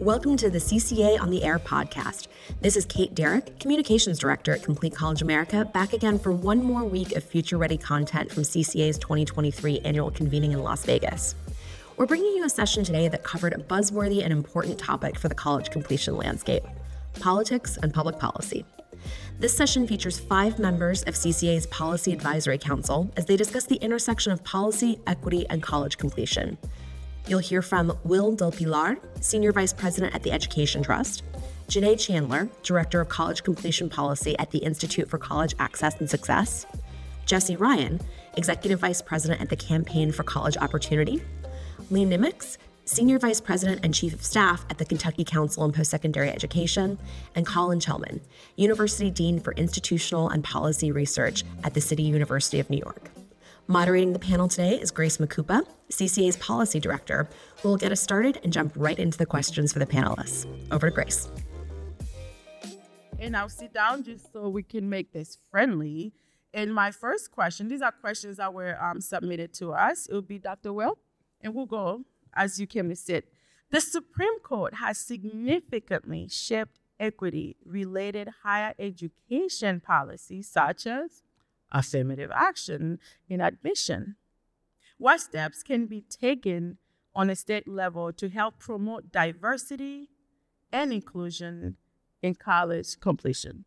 Welcome to the CCA on the Air podcast. This is Kate Derrick, Communications Director at Complete College America, back again for one more week of future ready content from CCA's 2023 annual convening in Las Vegas. We're bringing you a session today that covered a buzzworthy and important topic for the college completion landscape politics and public policy. This session features five members of CCA's Policy Advisory Council as they discuss the intersection of policy, equity, and college completion. You'll hear from Will Del Pilar, Senior Vice President at the Education Trust, Janae Chandler, Director of College Completion Policy at the Institute for College Access and Success, Jesse Ryan, Executive Vice President at the Campaign for College Opportunity, Lee Nimocks, Senior Vice President and Chief of Staff at the Kentucky Council on Postsecondary Education, and Colin Chellman, University Dean for Institutional and Policy Research at the City University of New York. Moderating the panel today is Grace Mukupa, CCA's Policy Director, who will get us started and jump right into the questions for the panelists. Over to Grace. And I'll sit down just so we can make this friendly. And my first question, these are questions that were um, submitted to us. It will be Dr. Will, and we'll go as you to sit. The Supreme Court has significantly shaped equity related higher education policies such as affirmative action in admission. What steps can be taken on a state level to help promote diversity and inclusion in college completion?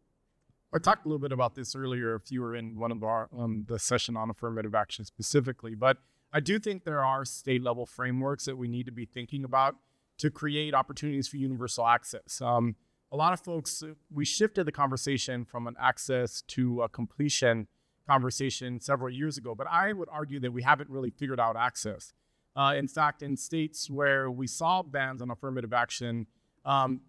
I talked a little bit about this earlier if you were in one of our um, the session on affirmative action specifically, but I do think there are state level frameworks that we need to be thinking about to create opportunities for universal access. Um, a lot of folks, we shifted the conversation from an access to a completion conversation several years ago, but I would argue that we haven't really figured out access. Uh, in fact, in states where we saw bans on affirmative action, um,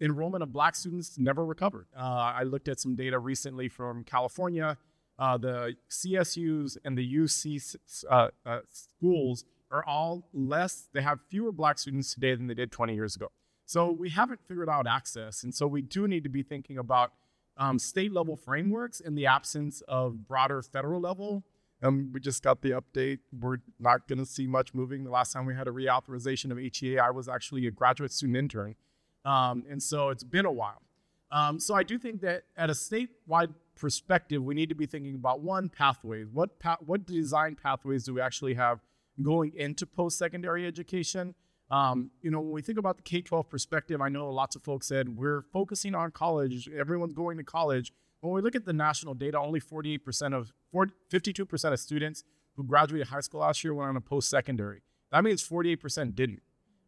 enrollment of black students never recovered. Uh, I looked at some data recently from California. Uh, the CSUs and the UC uh, uh, schools are all less, they have fewer black students today than they did 20 years ago. So we haven't figured out access. And so we do need to be thinking about um, state level frameworks in the absence of broader federal level. Um, we just got the update. We're not going to see much moving. The last time we had a reauthorization of HEA, I was actually a graduate student intern. Um, and so it's been a while. Um, so I do think that at a statewide perspective, we need to be thinking about one pathways. What pa- what design pathways do we actually have going into post secondary education? Um, you know, when we think about the K 12 perspective, I know lots of folks said we're focusing on college, everyone's going to college. When we look at the national data, only 48% of 40, 52% of students who graduated high school last year went on a post secondary. That means 48% didn't.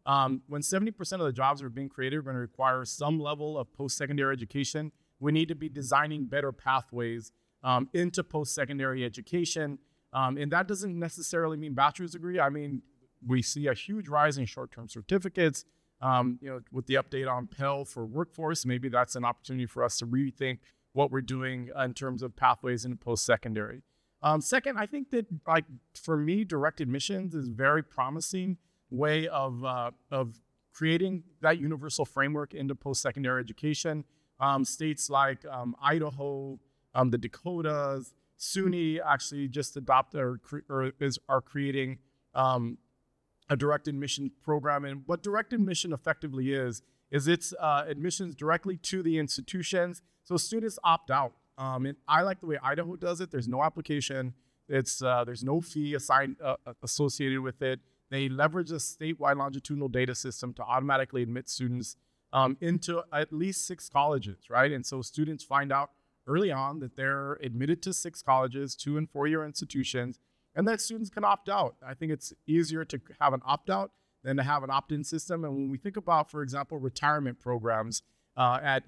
Um, when 70% of the jobs that are being created are going to require some level of post secondary education, we need to be designing better pathways um, into post secondary education. Um, and that doesn't necessarily mean bachelor's degree. I mean, we see a huge rise in short-term certificates. Um, you know, with the update on Pell for workforce, maybe that's an opportunity for us to rethink what we're doing in terms of pathways into post-secondary. Um, second, I think that like for me, direct admissions is a very promising way of uh, of creating that universal framework into post-secondary education. Um, states like um, Idaho, um, the Dakotas, SUNY actually just adopted or, cre- or is, are creating um, a direct admission program. And what direct admission effectively is, is it's uh, admissions directly to the institutions. So students opt out. Um, and I like the way Idaho does it. There's no application. It's uh, there's no fee assigned uh, uh associated with it. They leverage a statewide longitudinal data system to automatically admit students um, into at least six colleges, right? And so students find out early on that they're admitted to six colleges, two and four year institutions, and that students can opt out. I think it's easier to have an opt out than to have an opt in system. And when we think about, for example, retirement programs uh, at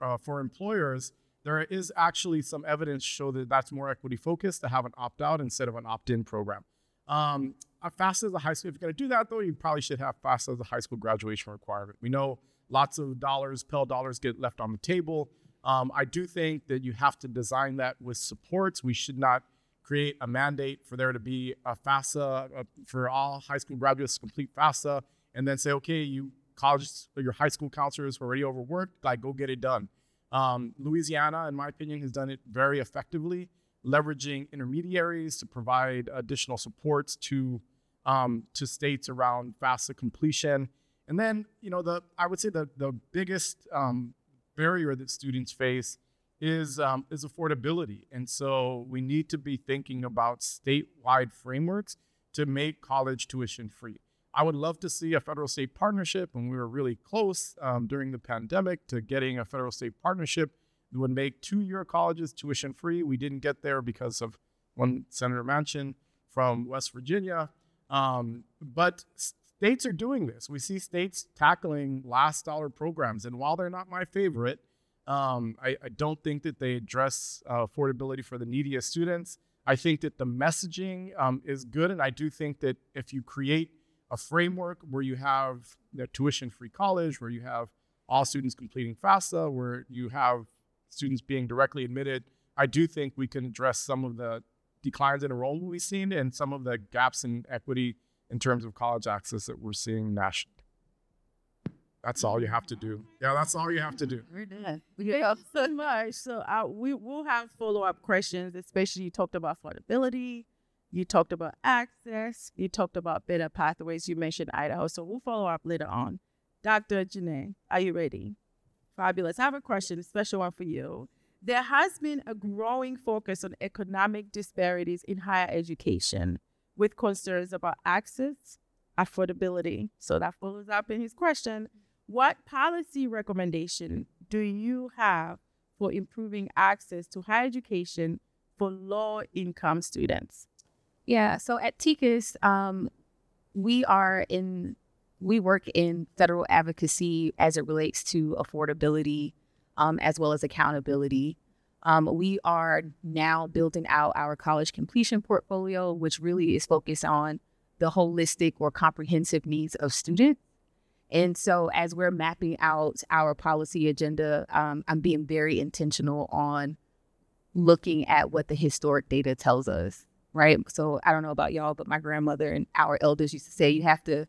uh, for employers, there is actually some evidence show that that's more equity focused to have an opt out instead of an opt in program. Um, FAFSA as a high school, if you're going to do that though, you probably should have FAFSA as a high school graduation requirement. We know lots of dollars, Pell dollars get left on the table. Um, I do think that you have to design that with supports. We should not create a mandate for there to be a FAFSA uh, for all high school graduates to complete FAFSA, and then say, okay, you college, your high school counselors are already overworked, like go get it done. Um, Louisiana, in my opinion, has done it very effectively, leveraging intermediaries to provide additional supports to um, to states around FAFSA completion. And then, you know, the I would say the the biggest um, barrier that students face is um, is affordability, and so we need to be thinking about statewide frameworks to make college tuition free. I would love to see a federal state partnership, and we were really close um, during the pandemic to getting a federal state partnership that would make two year colleges tuition free. We didn't get there because of one Senator Manchin from West Virginia. Um, but states are doing this. We see states tackling last dollar programs. And while they're not my favorite, um, I, I, don't think that they address uh, affordability for the neediest students. I think that the messaging um, is good. And I do think that if you create a framework where you have you know, tuition free college, where you have all students completing FAFSA, where you have students being directly admitted, I do think we can address some of the declines in enrollment we've seen and some of the gaps in equity in terms of college access that we're seeing nationally. That's all you have to do. Yeah, that's all you have to do. We're done. Thank you so much. So uh, we will have follow up questions, especially you talked about affordability, you talked about access, you talked about better pathways. You mentioned Idaho, so we'll follow up later on. Dr. Janae, are you ready? Fabulous. I have a question, a special one for you. There has been a growing focus on economic disparities in higher education with concerns about access, affordability. So that follows up in his question. What policy recommendation do you have for improving access to higher education for low income students? Yeah, so at TICAS, um, we are in we work in federal advocacy as it relates to affordability um, as well as accountability. Um, we are now building out our college completion portfolio, which really is focused on the holistic or comprehensive needs of students. And so, as we're mapping out our policy agenda, um, I'm being very intentional on looking at what the historic data tells us, right? So, I don't know about y'all, but my grandmother and our elders used to say you have to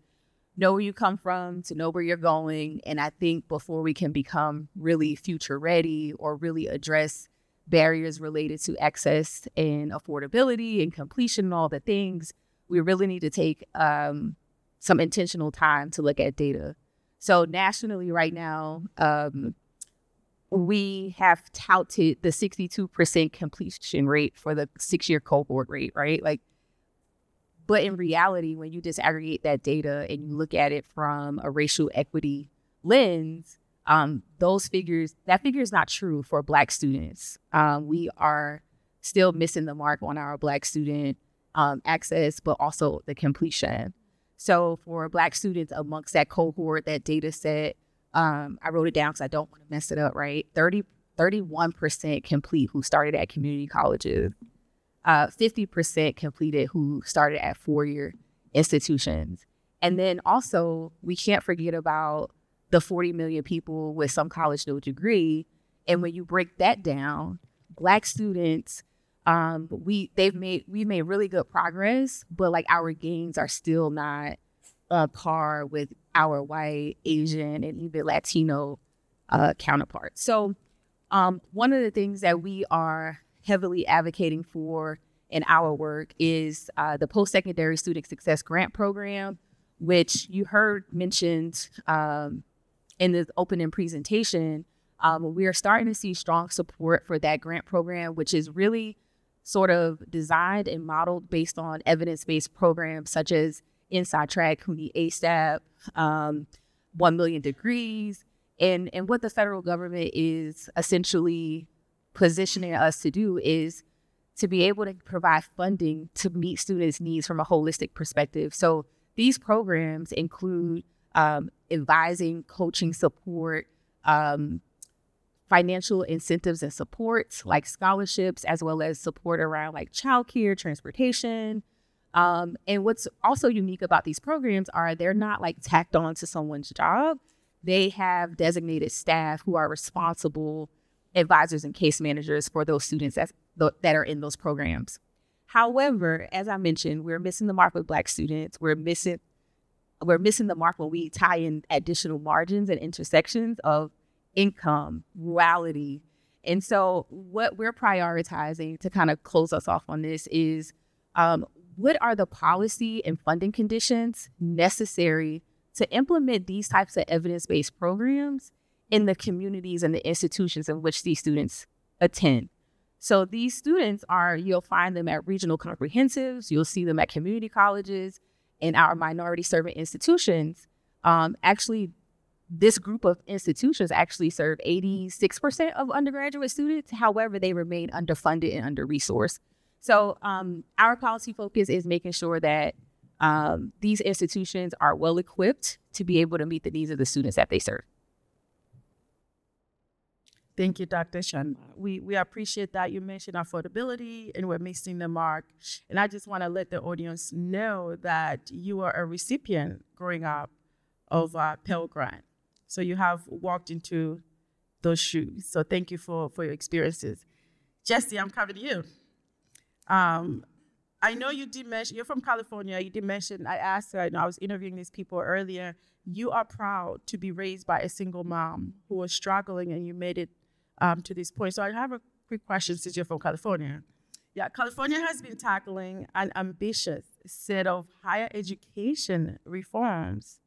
know where you come from, to know where you're going. And I think before we can become really future ready or really address barriers related to access and affordability and completion and all the things, we really need to take um, some intentional time to look at data. So nationally, right now, um, we have touted the 62% completion rate for the six-year cohort rate, right? Like but in reality, when you disaggregate that data and you look at it from a racial equity lens, um, those figures, that figure is not true for Black students. Um, we are still missing the mark on our Black student um, access, but also the completion. So for Black students amongst that cohort, that data set, um, I wrote it down because I don't want to mess it up, right? 30, 31% complete who started at community colleges uh, 50% completed who started at four year institutions. And then also, we can't forget about the 40 million people with some college no degree. And when you break that down, Black students, um, we they've made we've made really good progress, but like our gains are still not uh, par with our white, Asian, and even Latino uh, counterparts. So, um, one of the things that we are heavily advocating for in our work is uh, the post secondary student success grant program, which you heard mentioned um, in this opening presentation. Um, we are starting to see strong support for that grant program, which is really sort of designed and modeled based on evidence based programs such as InsideTrack, CUNY ASAP, um, 1 million degrees. And, and what the federal government is essentially positioning us to do is to be able to provide funding to meet students' needs from a holistic perspective. So these programs include um, advising, coaching support, um, financial incentives and supports like scholarships, as well as support around like childcare, transportation. Um, and what's also unique about these programs are they're not like tacked on to someone's job. They have designated staff who are responsible advisors and case managers for those students that, that are in those programs. However, as I mentioned, we're missing the mark with Black students. We're missing we're missing the mark when we tie in additional margins and intersections of income, rurality, and so, what we're prioritizing to kind of close us off on this is um, what are the policy and funding conditions necessary to implement these types of evidence based programs in the communities and the institutions in which these students attend? So, these students are, you'll find them at regional comprehensives, you'll see them at community colleges and our minority serving institutions. Um, actually, this group of institutions actually serve 86% of undergraduate students. However, they remain underfunded and under resourced. So, um, our policy focus is making sure that um, these institutions are well equipped to be able to meet the needs of the students that they serve. Thank you, Dr. Shan. We we appreciate that you mentioned affordability and we're missing the mark. And I just want to let the audience know that you are a recipient growing up of a Pell Grant. So you have walked into those shoes. So thank you for, for your experiences. Jesse, I'm coming to you. Um, I know you did mention, you're from California. You did mention, I asked I know I was interviewing these people earlier. You are proud to be raised by a single mom who was struggling and you made it um, to this point. So I have a quick question since you're from California. Yeah, California has been tackling an ambitious set of higher education reforms.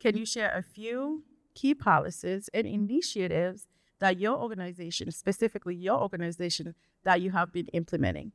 Can you share a few key policies and initiatives that your organization, specifically your organization, that you have been implementing?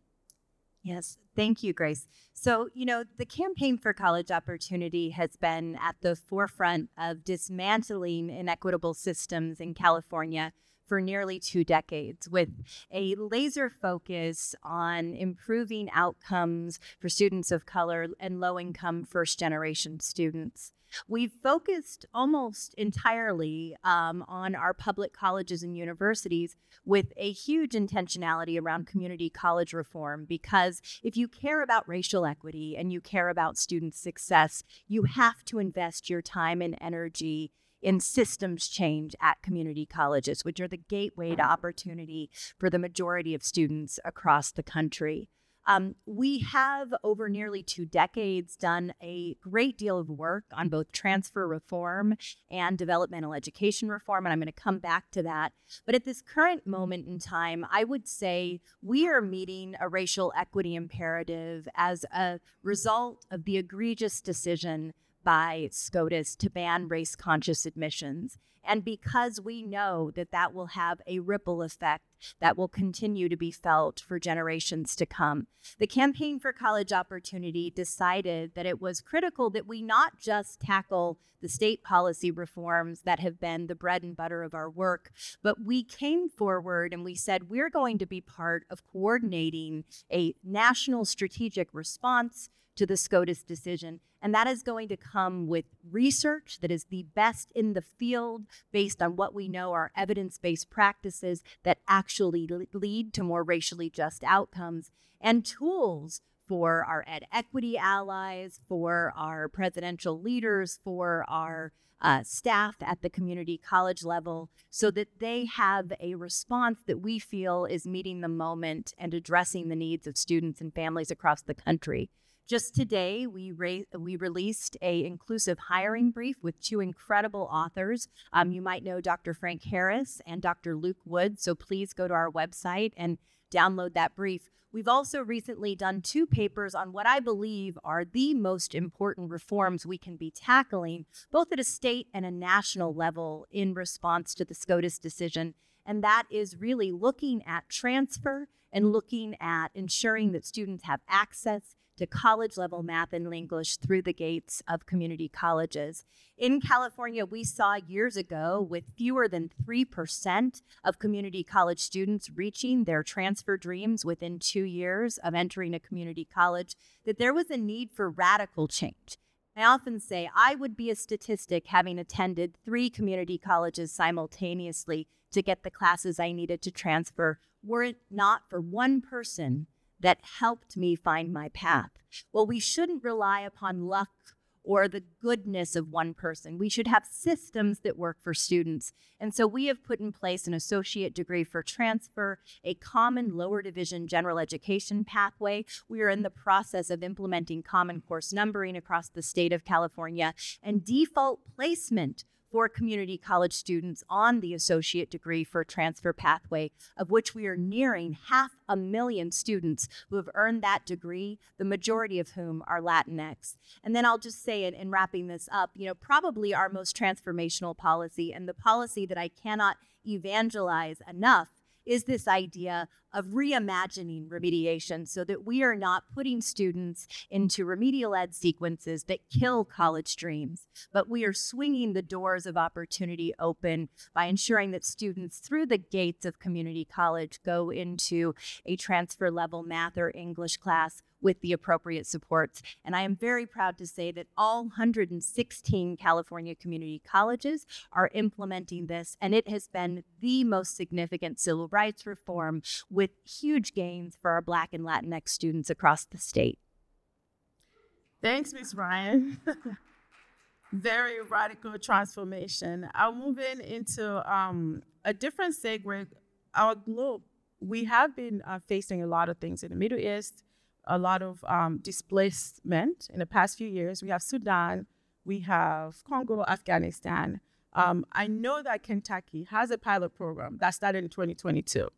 Yes, thank you, Grace. So, you know, the Campaign for College Opportunity has been at the forefront of dismantling inequitable systems in California for nearly two decades with a laser focus on improving outcomes for students of color and low income first generation students. We've focused almost entirely um, on our public colleges and universities with a huge intentionality around community college reform because if you care about racial equity and you care about student success, you have to invest your time and energy in systems change at community colleges, which are the gateway to opportunity for the majority of students across the country. Um, we have, over nearly two decades, done a great deal of work on both transfer reform and developmental education reform, and I'm going to come back to that. But at this current moment in time, I would say we are meeting a racial equity imperative as a result of the egregious decision by SCOTUS to ban race conscious admissions. And because we know that that will have a ripple effect that will continue to be felt for generations to come, the Campaign for College Opportunity decided that it was critical that we not just tackle the state policy reforms that have been the bread and butter of our work, but we came forward and we said we're going to be part of coordinating a national strategic response to the SCOTUS decision. And that is going to come with research that is the best in the field based on what we know are evidence based practices that actually lead to more racially just outcomes and tools for our ed equity allies, for our presidential leaders, for our uh, staff at the community college level, so that they have a response that we feel is meeting the moment and addressing the needs of students and families across the country. Just today, we we released a inclusive hiring brief with two incredible authors. Um, you might know Dr. Frank Harris and Dr. Luke Wood, so please go to our website and download that brief. We've also recently done two papers on what I believe are the most important reforms we can be tackling, both at a state and a national level, in response to the SCOTUS decision. And that is really looking at transfer and looking at ensuring that students have access to college level math and English through the gates of community colleges. In California, we saw years ago, with fewer than 3% of community college students reaching their transfer dreams within two years of entering a community college, that there was a need for radical change. I often say I would be a statistic having attended three community colleges simultaneously to get the classes I needed to transfer, were it not for one person that helped me find my path. Well, we shouldn't rely upon luck or the goodness of one person. We should have systems that work for students. And so we have put in place an associate degree for transfer, a common lower division general education pathway. We are in the process of implementing common course numbering across the state of California and default placement for community college students on the associate degree for transfer pathway, of which we are nearing half a million students who have earned that degree, the majority of whom are Latinx. And then I'll just say it in wrapping this up, you know, probably our most transformational policy and the policy that I cannot evangelize enough is this idea of reimagining remediation so that we are not putting students into remedial ed sequences that kill college dreams, but we are swinging the doors of opportunity open by ensuring that students through the gates of community college go into a transfer level math or English class with the appropriate supports. And I am very proud to say that all 116 California community colleges are implementing this, and it has been the most significant civil rights reform with huge gains for our Black and Latinx students across the state. Thanks, Ms. Ryan. Very radical transformation. I'll move in into um, a different segue. Our globe, we have been uh, facing a lot of things in the Middle East, a lot of um, displacement in the past few years. We have Sudan, we have Congo, Afghanistan. Um, I know that Kentucky has a pilot program that started in 2022,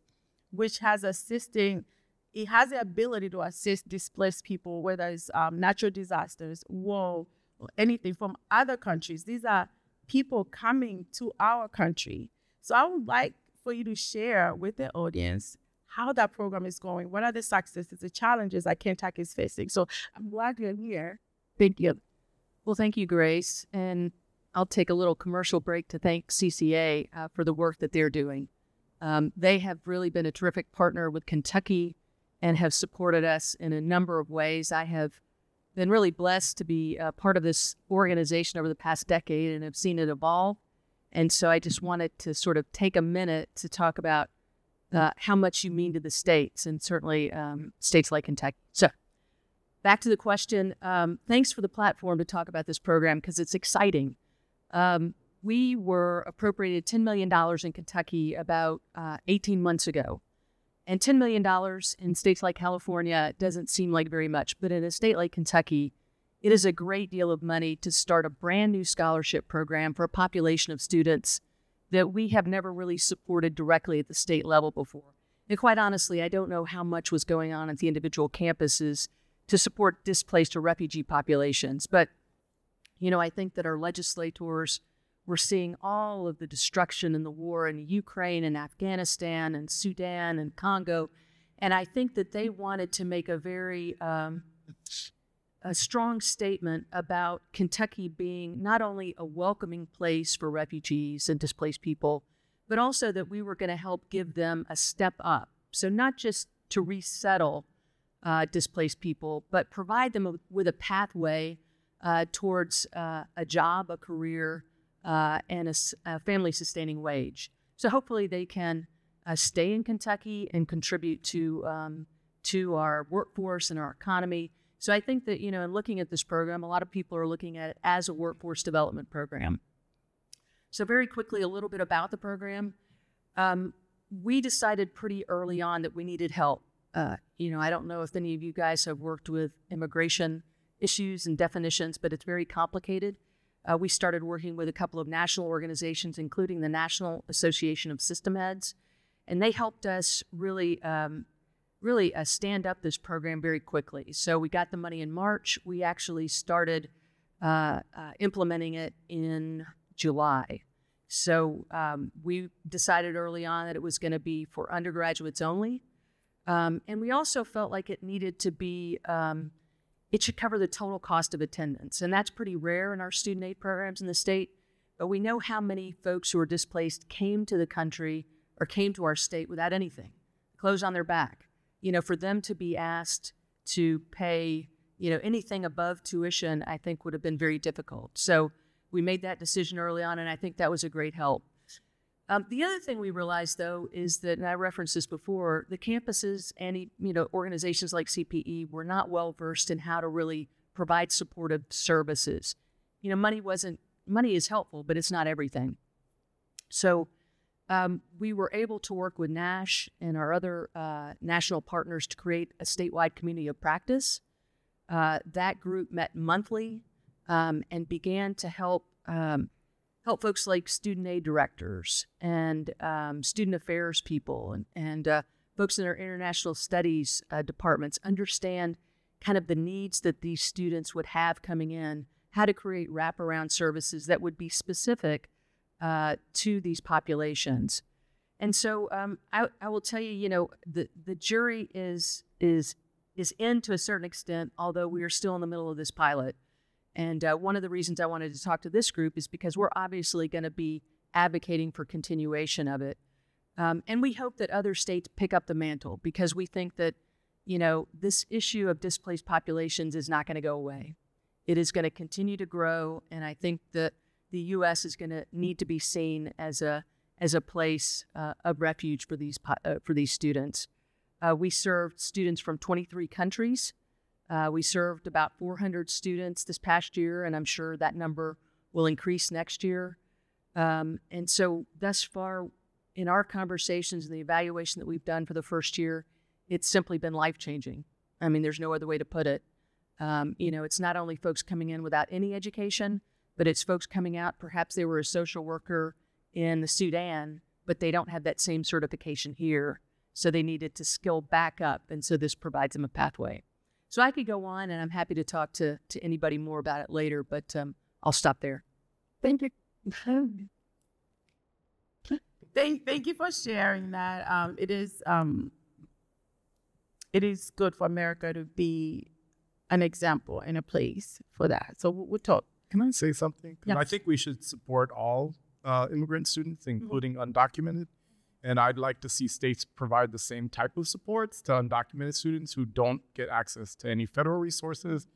which has assisting, it has the ability to assist displaced people, whether it's um, natural disasters, war, or anything from other countries. These are people coming to our country. So I would like for you to share with the audience how that program is going. What are the successes, the challenges that Kentucky is facing? So I'm glad you're here. Thank you. Well, thank you, Grace. And I'll take a little commercial break to thank CCA uh, for the work that they're doing. Um, they have really been a terrific partner with Kentucky and have supported us in a number of ways. I have been really blessed to be a part of this organization over the past decade and have seen it evolve. And so I just wanted to sort of take a minute to talk about uh, how much you mean to the states and certainly um, states like Kentucky. So, back to the question. Um, thanks for the platform to talk about this program because it's exciting. Um, we were appropriated $10 million in Kentucky about uh, 18 months ago. And $10 million in states like California doesn't seem like very much, but in a state like Kentucky, it is a great deal of money to start a brand new scholarship program for a population of students that we have never really supported directly at the state level before. And quite honestly, I don't know how much was going on at the individual campuses to support displaced or refugee populations. But, you know, I think that our legislators were seeing all of the destruction and the war in Ukraine and Afghanistan and Sudan and Congo. And I think that they wanted to make a very um, a strong statement about Kentucky being not only a welcoming place for refugees and displaced people, but also that we were going to help give them a step up. So, not just to resettle uh, displaced people, but provide them with a pathway uh, towards uh, a job, a career, uh, and a, a, family sustaining wage. So, hopefully, they can uh, stay in Kentucky and contribute to, um, to our workforce and our economy so I think that, you know, in looking at this program, a lot of people are looking at it as a workforce development program. So, very quickly, a little bit about the program. Um, we decided pretty early on that we needed help. Uh, you know, I don't know if any of you guys have worked with immigration issues and definitions, but it's very complicated. Uh, we started working with a couple of national organizations, including the National Association of System Heads, and they helped us really um, really uh, stand up this program very quickly. So we got the money in March. We actually started uh, uh, implementing it in July. So um, we decided early on that it was going to be for undergraduates only. Um, and we also felt like it needed to be, um, it should cover the total cost of attendance. And that's pretty rare in our student aid programs in the state. But we know how many folks who are displaced came to the country or came to our state without anything, clothes on their back you know, for them to be asked to pay, you know, anything above tuition, I think would have been very difficult. So we made that decision early on, and I think that was a great help. Um, the other thing we realized, though, is that, and I referenced this before, the campuses and you know organizations like CPE were not well versed in how to really provide supportive services. You know, money wasn't money is helpful, but it's not everything. So um, we were able to work with NASH and our other uh, national partners to create a statewide community of practice. Uh, that group met monthly um, and began to help um, help folks like student aid directors and um, student affairs people and, and uh, folks in our international studies uh, departments understand kind of the needs that these students would have coming in, how to create wraparound services that would be specific uh, to these populations. And so um, I, I will tell you, you know, the, the jury is is is in to a certain extent, although we are still in the middle of this pilot. And uh, one of the reasons I wanted to talk to this group is because we're obviously going to be advocating for continuation of it. Um, and we hope that other states pick up the mantle because we think that, you know, this issue of displaced populations is not going to go away. It is going to continue to grow. And I think that the U.S. is going to need to be seen as a as a place uh, of refuge for these uh, for these students. Uh, we served students from 23 countries. Uh, we served about 400 students this past year, and I'm sure that number will increase next year. Um, and so, thus far, in our conversations and the evaluation that we've done for the first year, it's simply been life changing. I mean, there's no other way to put it. Um, you know, it's not only folks coming in without any education, but it's folks coming out. Perhaps they were a social worker in the Sudan, but they don't have that same certification here. So they needed to skill back up. And so this provides them a pathway. So I could go on and I'm happy to talk to, to anybody more about it later, but um, I'll stop there. Thank you. thank, thank you for sharing that. Um, it is um, it is good for America to be an example and a place for that. So we'll, we'll talk. Can I say something? Yeah. I think we should support all uh, immigrant students, including undocumented. And I'd like to see states provide the same type of supports to undocumented students who don't get access to any federal resources,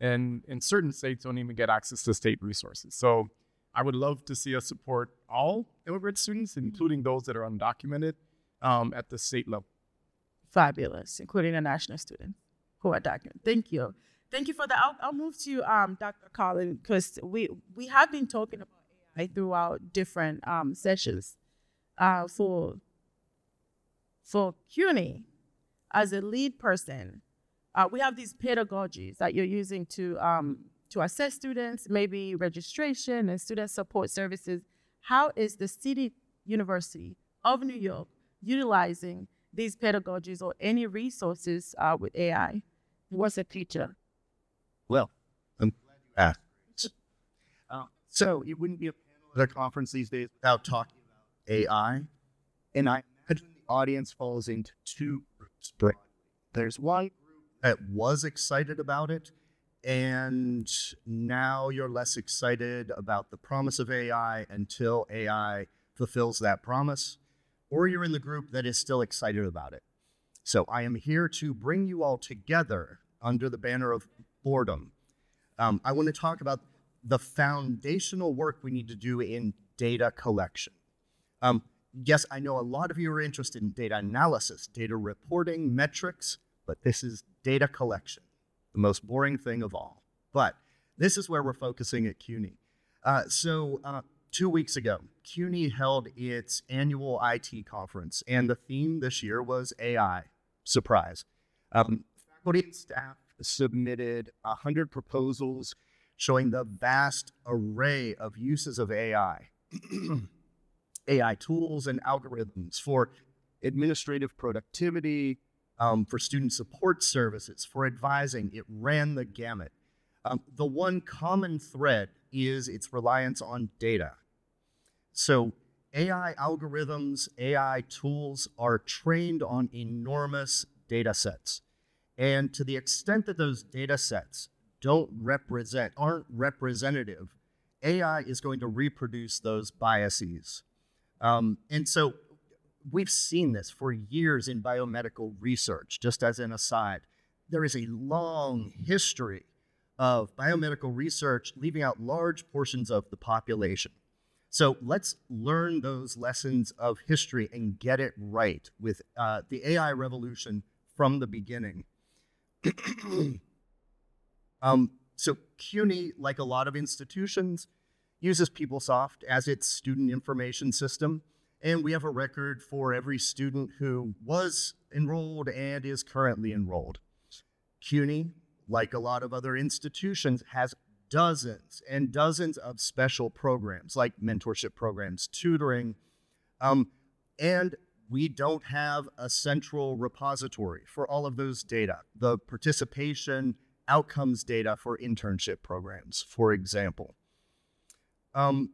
and in certain states don't even get access to state resources. So I would love to see us support all immigrant students, including those that are undocumented, um, at the state level. Fabulous, including the national students who are documented. Thank you. Thank you for that. I'll, I'll move to um, Dr. Colin because we, we have been talking about AI throughout different um, sessions uh, for for CUNY as a lead person. Uh, we have these pedagogies that you're using to um, to assess students, maybe registration and student support services. How is the City University of New York utilizing these pedagogies or any resources uh, with AI? What's a teacher? Well, I'm glad you asked. Uh, so it wouldn't be a panel at a conference these days without talking about AI. And I imagine the audience falls into two groups. There's one group that was excited about it, and now you're less excited about the promise of AI until AI fulfills that promise, or you're in the group that is still excited about it. So I am here to bring you all together under the banner of boredom. Um, I want to talk about the foundational work we need to do in data collection. Um, yes, I know a lot of you are interested in data analysis, data reporting, metrics, but this is data collection, the most boring thing of all. But this is where we're focusing at CUNY. Uh, so, uh, two weeks ago, CUNY held its annual IT conference, and the theme this year was AI. Surprise. Um, faculty and staff submitted 100 proposals showing the vast array of uses of AI. AI tools and algorithms for administrative productivity, um, for student support services, for advising. It ran the gamut. Um, the one common thread is its reliance on data. So, AI algorithms, AI tools are trained on enormous data sets. And to the extent that those data sets don't represent, aren't representative, AI is going to reproduce those biases. Um, and so we've seen this for years in biomedical research, just as an aside. There is a long history of biomedical research leaving out large portions of the population. So let's learn those lessons of history and get it right with uh, the AI revolution from the beginning. um, so CUNY, like a lot of institutions, uses PeopleSoft as its student information system. And we have a record for every student who was enrolled and is currently enrolled. CUNY, like a lot of other institutions, has dozens and dozens of special programs like mentorship programs, tutoring, um, and we don't have a central repository for all of those data. The participation outcomes data for internship programs, for example. Um,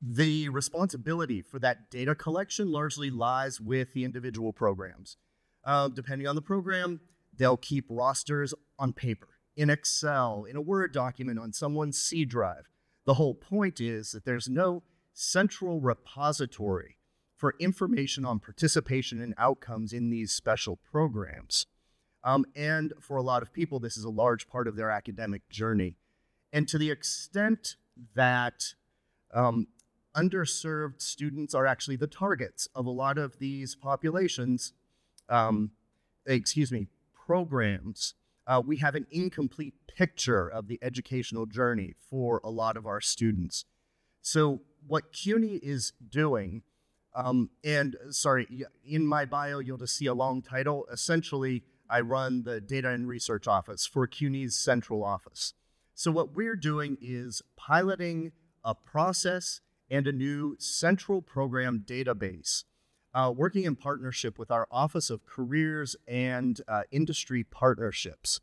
the responsibility for that data collection largely lies with the individual programs. Uh, depending on the program, they'll keep rosters on paper, in Excel, in a Word document, on someone's C drive. The whole point is that there's no central repository for information on participation and outcomes in these special programs. Um, and for a lot of people, this is a large part of their academic journey. And to the extent that um, underserved students are actually the targets of a lot of these populations, um, excuse me, programs, uh, we have an incomplete picture of the educational journey for a lot of our students. So, what CUNY is doing, um, and sorry, in my bio, you'll just see a long title. Essentially, I run the data and research office for CUNY's central office. So, what we're doing is piloting a process and a new central program database, uh, working in partnership with our Office of Careers and uh, Industry Partnerships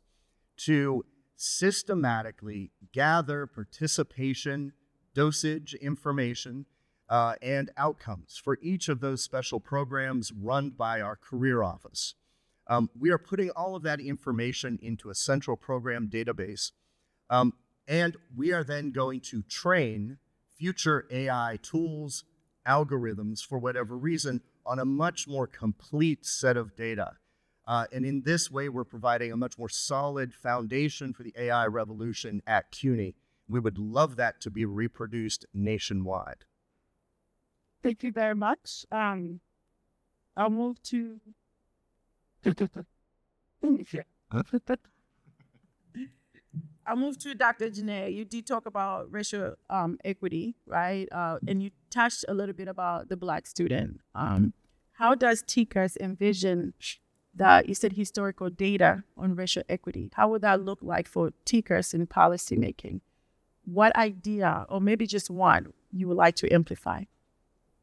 to systematically gather participation, dosage information, uh, and outcomes for each of those special programs run by our career office. Um, we are putting all of that information into a central program database, um, and we are then going to train future AI tools, algorithms, for whatever reason, on a much more complete set of data. Uh, and in this way, we're providing a much more solid foundation for the AI revolution at CUNY. We would love that to be reproduced nationwide. Thank you very much. Um, I'll move to. I'll move to Dr. Janae. You did talk about racial um, equity, right? Uh, and you touched a little bit about the Black student. Um, how does TICAS envision that you said historical data on racial equity? How would that look like for TICAS in policymaking? What idea, or maybe just one, you would like to amplify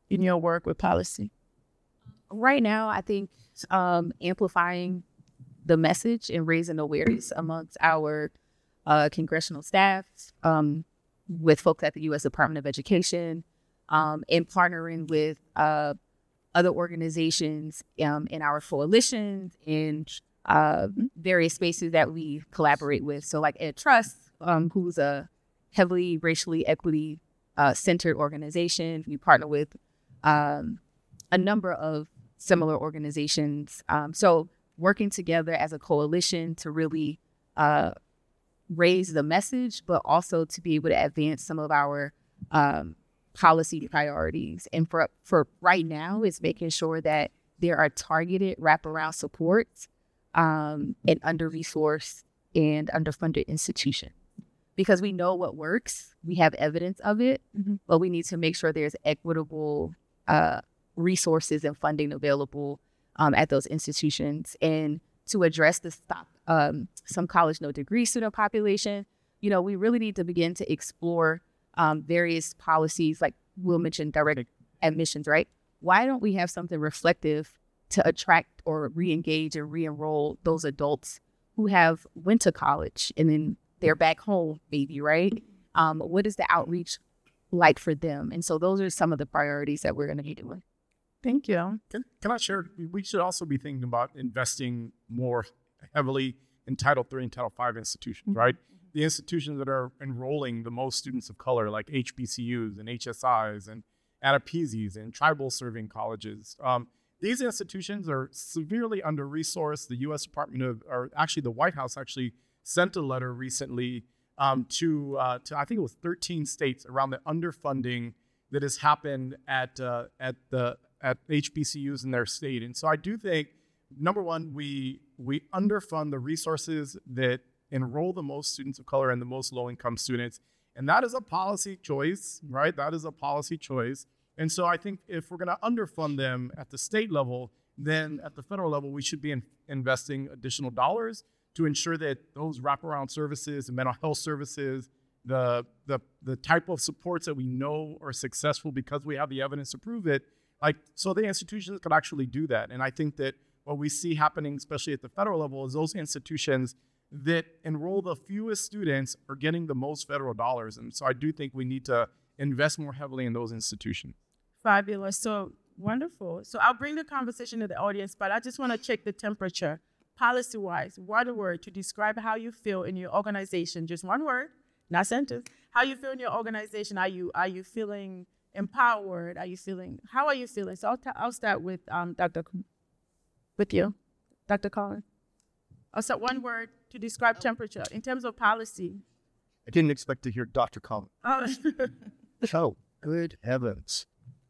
in your work with policy? Right now, I think um, amplifying the message and raising awareness amongst our uh, congressional staff, um, with folks at the U.S. Department of Education, um, and partnering with uh, other organizations um, in our coalitions in uh, various spaces that we collaborate with. So, like Ed Trust, um, who's a heavily racially equity uh, centered organization, we partner with um, a number of similar organizations. Um, so, working together as a coalition to really uh, raise the message, but also to be able to advance some of our um, policy priorities. And for for right now, it's making sure that there are targeted wraparound supports um, in under resourced and underfunded institutions. Because we know what works, we have evidence of it, mm-hmm. but we need to make sure there's equitable uh, resources and funding available um, at those institutions. And to address the stop um, some college no degree student population, you know, we really need to begin to explore um, various policies, like Will mentioned direct admissions, right? Why don't we have something reflective to attract or re-engage and re-enroll those adults who have went to college and then they're back home, maybe, right? Um, what is the outreach like for them? And so those are some of the priorities that we're going to be doing. Thank you. Can, can I share? We should also be thinking about investing more heavily in Title III and Title V institutions, mm-hmm. right? The institutions that are enrolling the most students of color, like HBCUs and HSIs and AANAPISIs and tribal serving colleges. Um, these institutions are severely under resourced. The U.S. Department of, or actually the White House, actually sent a letter recently um, to, uh, to I think it was 13 states around the underfunding that has happened at uh, at the at HBCUs in their state. And so I do think number one, we we underfund the resources that enroll the most students of color and the most low income students. And that is a policy choice, right? That is a policy choice. And so I think if we're going to underfund them at the state level, then at the federal level, we should be in investing additional dollars to ensure that those wraparound services and mental health services, the the the type of supports that we know are successful because we have the evidence to prove it, like so the institutions could actually do that. And I think that what we see happening, especially at the federal level, is those institutions that enroll the fewest students are getting the most federal dollars. And so I do think we need to invest more heavily in those institutions. Fabulous. So wonderful. So I'll bring the conversation to the audience, but I just want to check the temperature. Policy wise, one word to describe how you feel in your organization. Just one word, not sentence. How you feel in your organization. Are you are you feeling empowered? Are you feeling how are you feeling? So I'll, t- I'll start with um, Dr. C- with you, Dr. Collins. I'll start one word to describe temperature in terms of policy. I didn't expect to hear Dr. Collins. Oh, Oh, good heavens.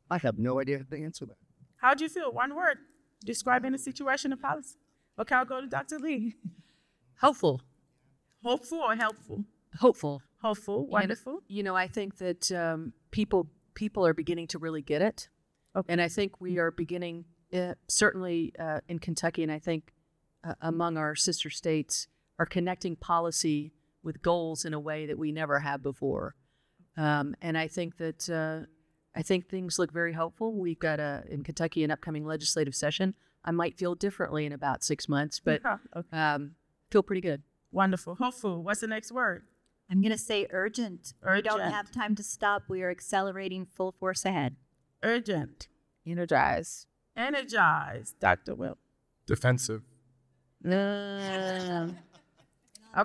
I have no idea how to answer that. how do you feel? One word describing the situation of policy. Okay, I'll go to Dr. Lee. Hopeful, Hopeful or helpful? hopeful. Hopeful, wonderful. You know, I think that um, people people are beginning to really get it, Okay. and I think we are beginning, uh, certainly uh, in Kentucky, and I think uh, among our sister states, are connecting policy with goals in a way that we never have before. Um, and I think that uh, I think things look very hopeful. We've got a in Kentucky an upcoming legislative session. I might feel differently in about six months, but Okay, okay. um, feel pretty good. Wonderful. Hopeful. What's the next word? I'm going to say urgent. urgent. We don't have time to stop. We are accelerating full force ahead. Urgent. Energize. Energize. Dr. Will. Defensive. I'll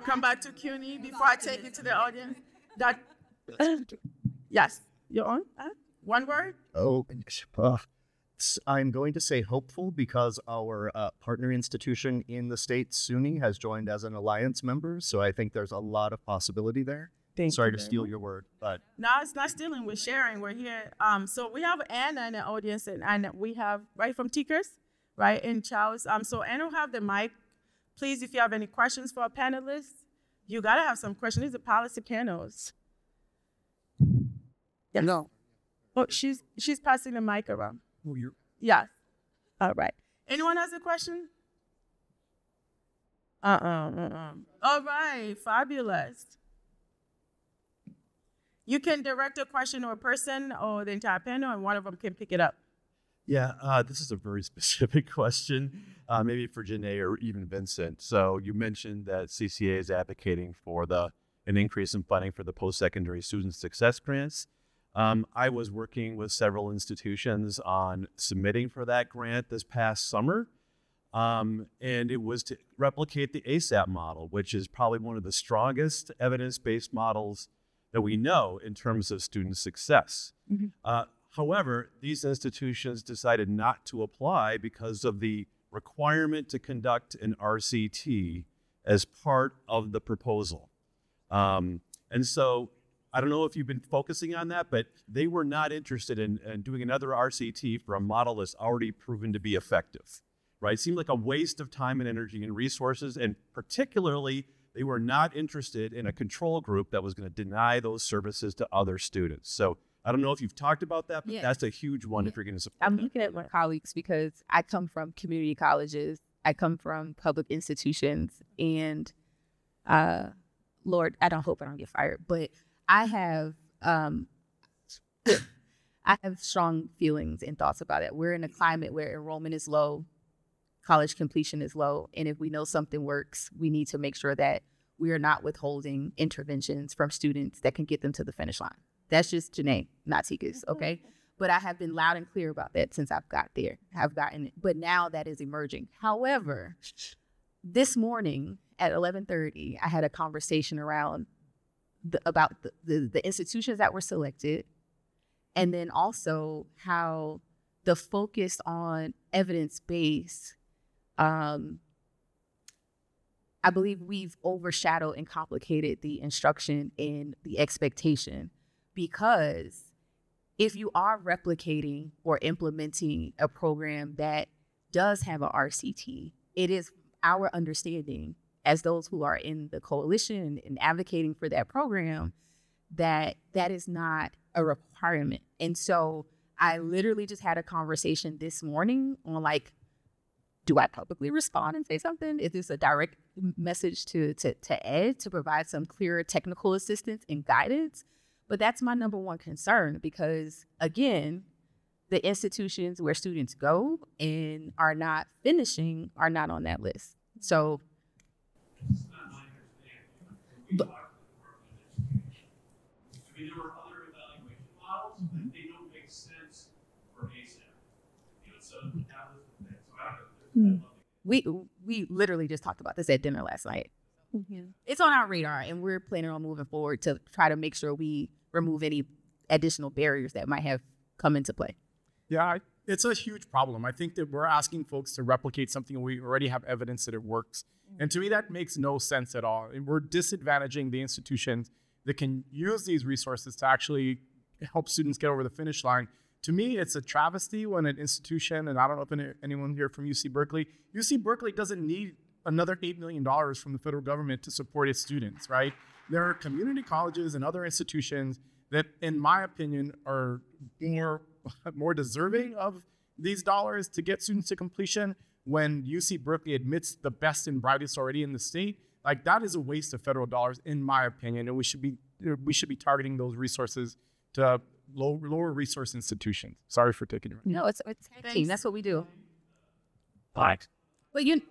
come back to CUNY before I take you to the audience. That, yes, you're on? Huh? One word? Oh, uh, s- I'm going to say hopeful because our uh, partner institution in the state, SUNY, has joined as an alliance member. So I think there's a lot of possibility there. Thank Sorry you to steal much. your word, but No, it's not stealing. We're sharing. We're here. Um, so we have Anna in the audience, and, and we have right from TICAS, right, and Charles. Um, so Anna will have the mic. Please, if you have any questions for our panelists, you gotta have some questions. These are policy panels. Yes. No. Oh, she's she's passing the mic around. Oh, you're Yes. All right. Anyone has a question? Uh-uh. uh-uh. All right. Fabulous. You can direct a question or a person or the entire panel, and one of them can pick it up. Yeah, uh, this is a very specific question, uh, maybe for Janae or even Vincent. So you mentioned that CCA is advocating for the an increase in funding for the post-secondary student success grants. Um, I was working with several institutions on submitting for that grant this past summer, um, and it was to replicate the ASAP model, which is probably one of the strongest evidence-based models that we know in terms of student success. Uh, however, these institutions decided not to apply because of the requirement to conduct an RCT as part of the proposal. Um, and so I don't know if you've been focusing on that, but they were not interested in, in doing another RCT for a model that's already proven to be effective. Right? It seemed like a waste of time and energy and resources, and particularly they were not interested in a control group that was going to deny those services to other students. So I don't know if you've talked about that, but Yeah. that's a huge one if you're going to support. I'm that. looking at my colleagues because I come from community colleges. I come from public institutions, and uh, Lord, I don't hope I don't get fired, but I have um, I have strong feelings and thoughts about it. We're in a climate where enrollment is low, college completion is low, and if we know something works, we need to make sure that we are not withholding interventions from students that can get them to the finish line. That's just Janae, not TICAS, okay? But I have been loud and clear about that since I've got there. I've gotten it, but now that is emerging. However, this morning at 11:30, I had a conversation around the, about the, the, the institutions that were selected, and then also how the focus on evidence based. Um, I believe we've overshadowed and complicated the instruction and the expectation because if you are replicating or implementing a program that does have a RCT, it is our understanding as those who are in the coalition and advocating for that program that that is not a requirement. And so I literally just had a conversation this morning on like do I publicly respond and say something? Is this a direct message to to to Ed to provide some clearer technical assistance and guidance? But that's my number one concern because again, the institutions where students go and are not finishing are not on that list. So but, I mean, there were other evaluation models, but they don't make sense for ASAP. You know, so that was the thing. So I don't know. we we literally just talked about this at dinner last night. It's on our radar, and we're planning on moving forward to try to make sure we remove any additional barriers that might have come into play. Yeah, I- it's a huge problem. I think that we're asking folks to replicate something we already have evidence that it works. Mm. And to me, that makes no sense at all. And we're disadvantaging the institutions that can use these resources to actually help students get over the finish line. To me, it's a travesty when an institution, and I don't know if anyone here from UC Berkeley, UC Berkeley doesn't need another $8 million from the federal government to support its students, right? There are community colleges and other institutions that, in my opinion, are more, more deserving of these dollars to get students to completion when UC Berkeley admits the best and brightest already in the state. Like that is a waste of federal dollars, in my opinion, and we should be we should be targeting those resources to low, lower resource institutions. Sorry for taking your. No, it's it's team. That's what we do. Thanks. But you,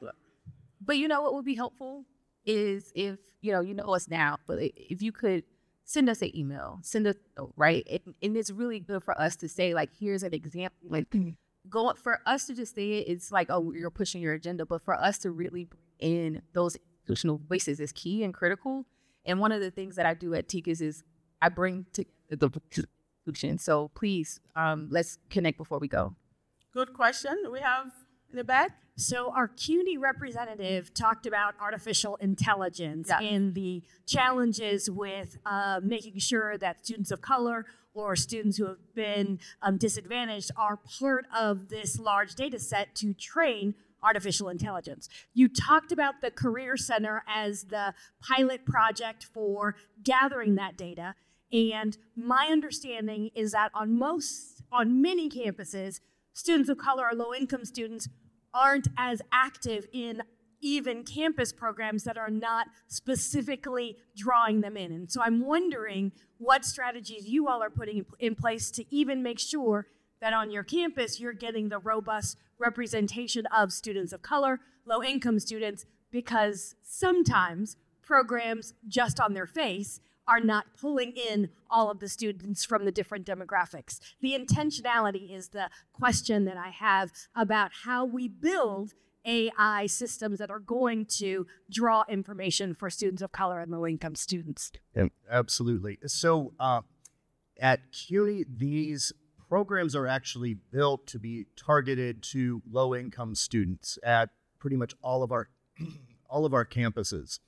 but you know what would be helpful is if you know you know us now, but if you could send us an email, send us right, and, and it's really good for us to say like, here's an example, like go for us to just say it. It's like oh you're pushing your agenda, but for us to really bring in those institutional voices is key and critical. And one of the things that I do at TICAS is I bring to the institution. So please, um, let's connect before we go. Good question. We have in the back. So our CUNY representative talked about artificial intelligence Yeah. and the challenges with uh, making sure that students of color or students who have been um, disadvantaged are part of this large data set to train artificial intelligence. You talked about the Career Center as the pilot project for gathering that data. And my understanding is that on most, on many campuses, students of color or low income students aren't as active in even campus programs that are not specifically drawing them in. And so I'm wondering what strategies you all are putting in- place to even make sure that on your campus you're getting the robust representation of students of color, low income students, because sometimes programs just on their face are not pulling in all of the students from the different demographics. The intentionality is the question that I have about how we build AI systems that are going to draw information for students of color and low income students. Yeah, absolutely. So uh, at CUNY, these programs are actually built to be targeted to low-income students at pretty much all of our all of our campuses.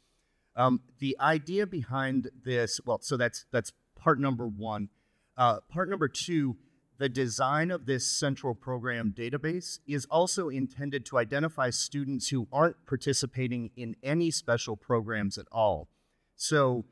Um, the idea behind this, well, so that's that's part number one. Uh, part number two, the design of this central program database is also intended to identify students who aren't participating in any special programs at all. So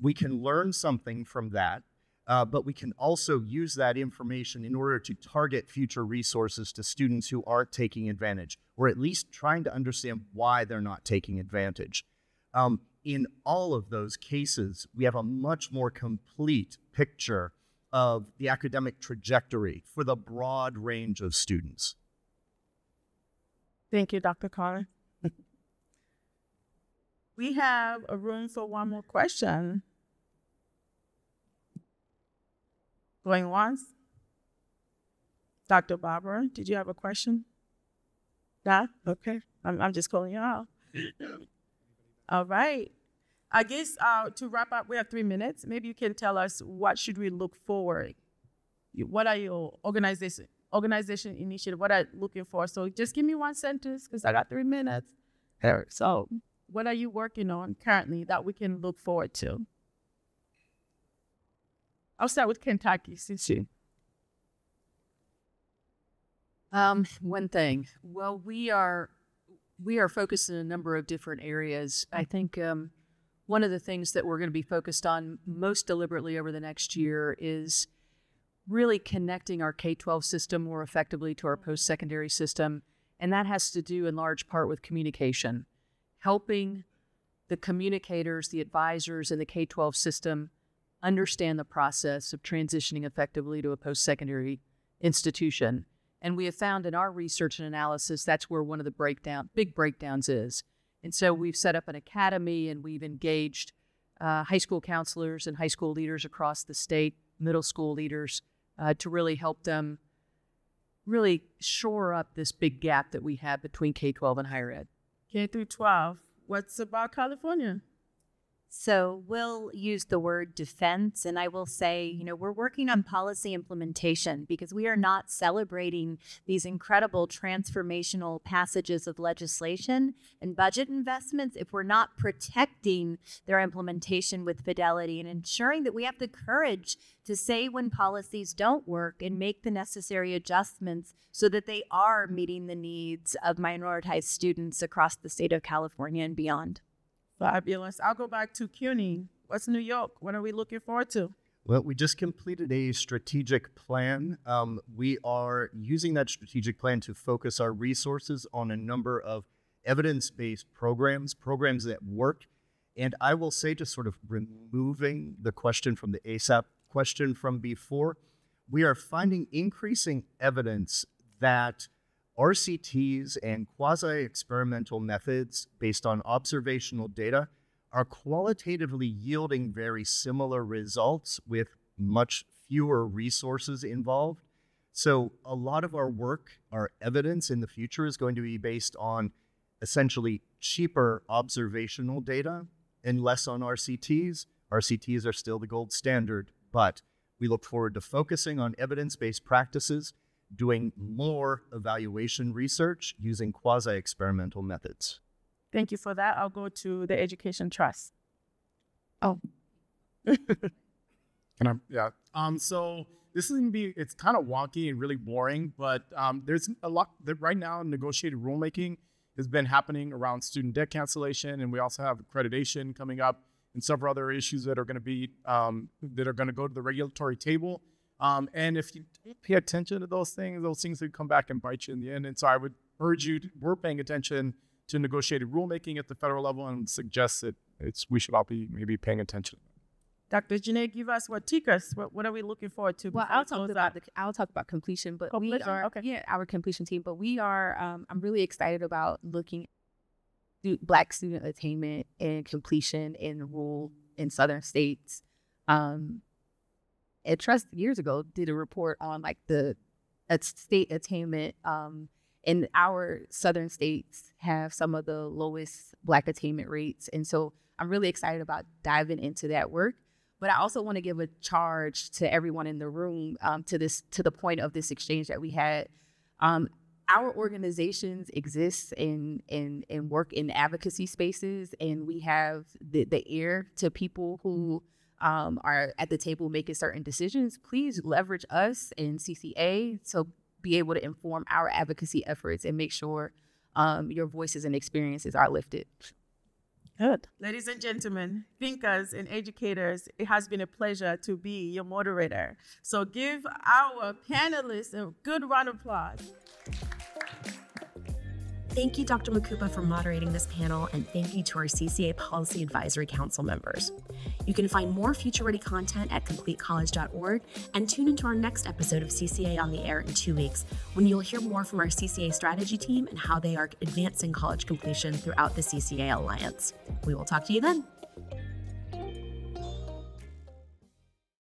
we can learn something from that, uh, but we can also use that information in order to target future resources to students who aren't taking advantage, or at least trying to understand why they're not taking advantage. Um, in all of those cases, we have a much more complete picture of the academic trajectory for the broad range of students. Thank you, Dr. Carter. we have a room for one more question. Going once. Dr. Barbara, did you have a question? Yeah? Okay. I'm, I'm just calling you out. All right. I guess uh, to wrap up, we have three minutes. Maybe you can tell us what should we look forward. What are your organization organization initiative? What are you looking for? So just give me one sentence because I got three minutes. So what are you working on currently that we can look forward to? I'll start with Kentucky since you. Um, one thing. Well, we are we are focused in a number of different areas. I think um, one of the things that we're going to be focused on most deliberately over the next year is really connecting our K 12 system more effectively to our post secondary system And that has to do in large part with communication, helping the communicators, the advisors in the K 12 system understand the process of transitioning effectively to a post secondary institution. And we have found in our research and analysis that's where one of the breakdown, big breakdowns is. And so we've set up an academy and we've engaged uh, high school counselors and high school leaders across the state, middle school leaders, uh, to really help them really shore up this big gap that we have between K 12 and higher ed. K through 12. What's about California? So we'll use the word defense, and I will say, you know, we're working on policy implementation because we are not celebrating these incredible transformational passages of legislation and budget investments if we're not protecting their implementation with fidelity and ensuring that we have the courage to say when policies don't work and make the necessary adjustments so that they are meeting the needs of minoritized students across the state of California and beyond. Fabulous. I'll go back to CUNY. What's New York? What are we looking forward to? Well, we just completed a strategic plan. Um, we are using that strategic plan to focus our resources on a number of evidence based programs, programs that work. And I will say, just sort of removing the question from the ASAP question from before, we are finding increasing evidence that RCTs and quasi experimental methods based on observational data are qualitatively yielding very similar results with much fewer resources involved. So, a lot of our work, our evidence in the future is going to be based on essentially cheaper observational data and less on RCTs. RCTs are still the gold standard, but we look forward to focusing on evidence based practices doing more evaluation research using quasi experimental methods. Thank you for that. I'll go to the Education Trust. Oh. Can I? Yeah. Um. So this is gonna be. It's kind of wonky and really boring, but um, there's a lot that right now. Negotiated rulemaking has been happening around student debt cancellation, and we also have accreditation coming up and several other issues that are going to be um, that are going to go to the regulatory table. Um, and if you don't pay attention to those things, those things will come back and bite you in the end. And so I would urge you, to, we're paying attention to negotiated rulemaking at the federal level and suggest that it's we should all be maybe paying attention. Dr. Janae, give us what TICAS, what, what are we looking forward to? Well, I'll talk about the, I'll talk about completion, but completion? we are okay. yeah our completion team, but we are um, I'm really excited about looking at Black student attainment and completion in rural in southern states. Um, and Trust years ago did a report on like the state attainment. Um, and our southern states have some of the lowest Black attainment rates, and so I'm really excited about diving into that work. But I also want to give a charge to everyone in the room um, to this to the point of this exchange that we had. Um, our organizations exist and and and work in advocacy spaces, and we have the the ear to people who um, are at the table making certain decisions, please leverage us in CCA to be able to inform our advocacy efforts and make sure um, your voices and experiences are lifted. Good. Ladies and gentlemen, thinkers and educators, it has been a pleasure to be your moderator. So give our panelists a good round of applause. Thank you, Dr. Mukupa, for moderating this panel, and thank you to our CCA Policy Advisory Council members. You can find more future ready content at completecollege.org and tune into our next episode of CCA on the air in two weeks when you'll hear more from our CCA strategy team and how they are advancing college completion throughout the CCA Alliance. We will talk to you then.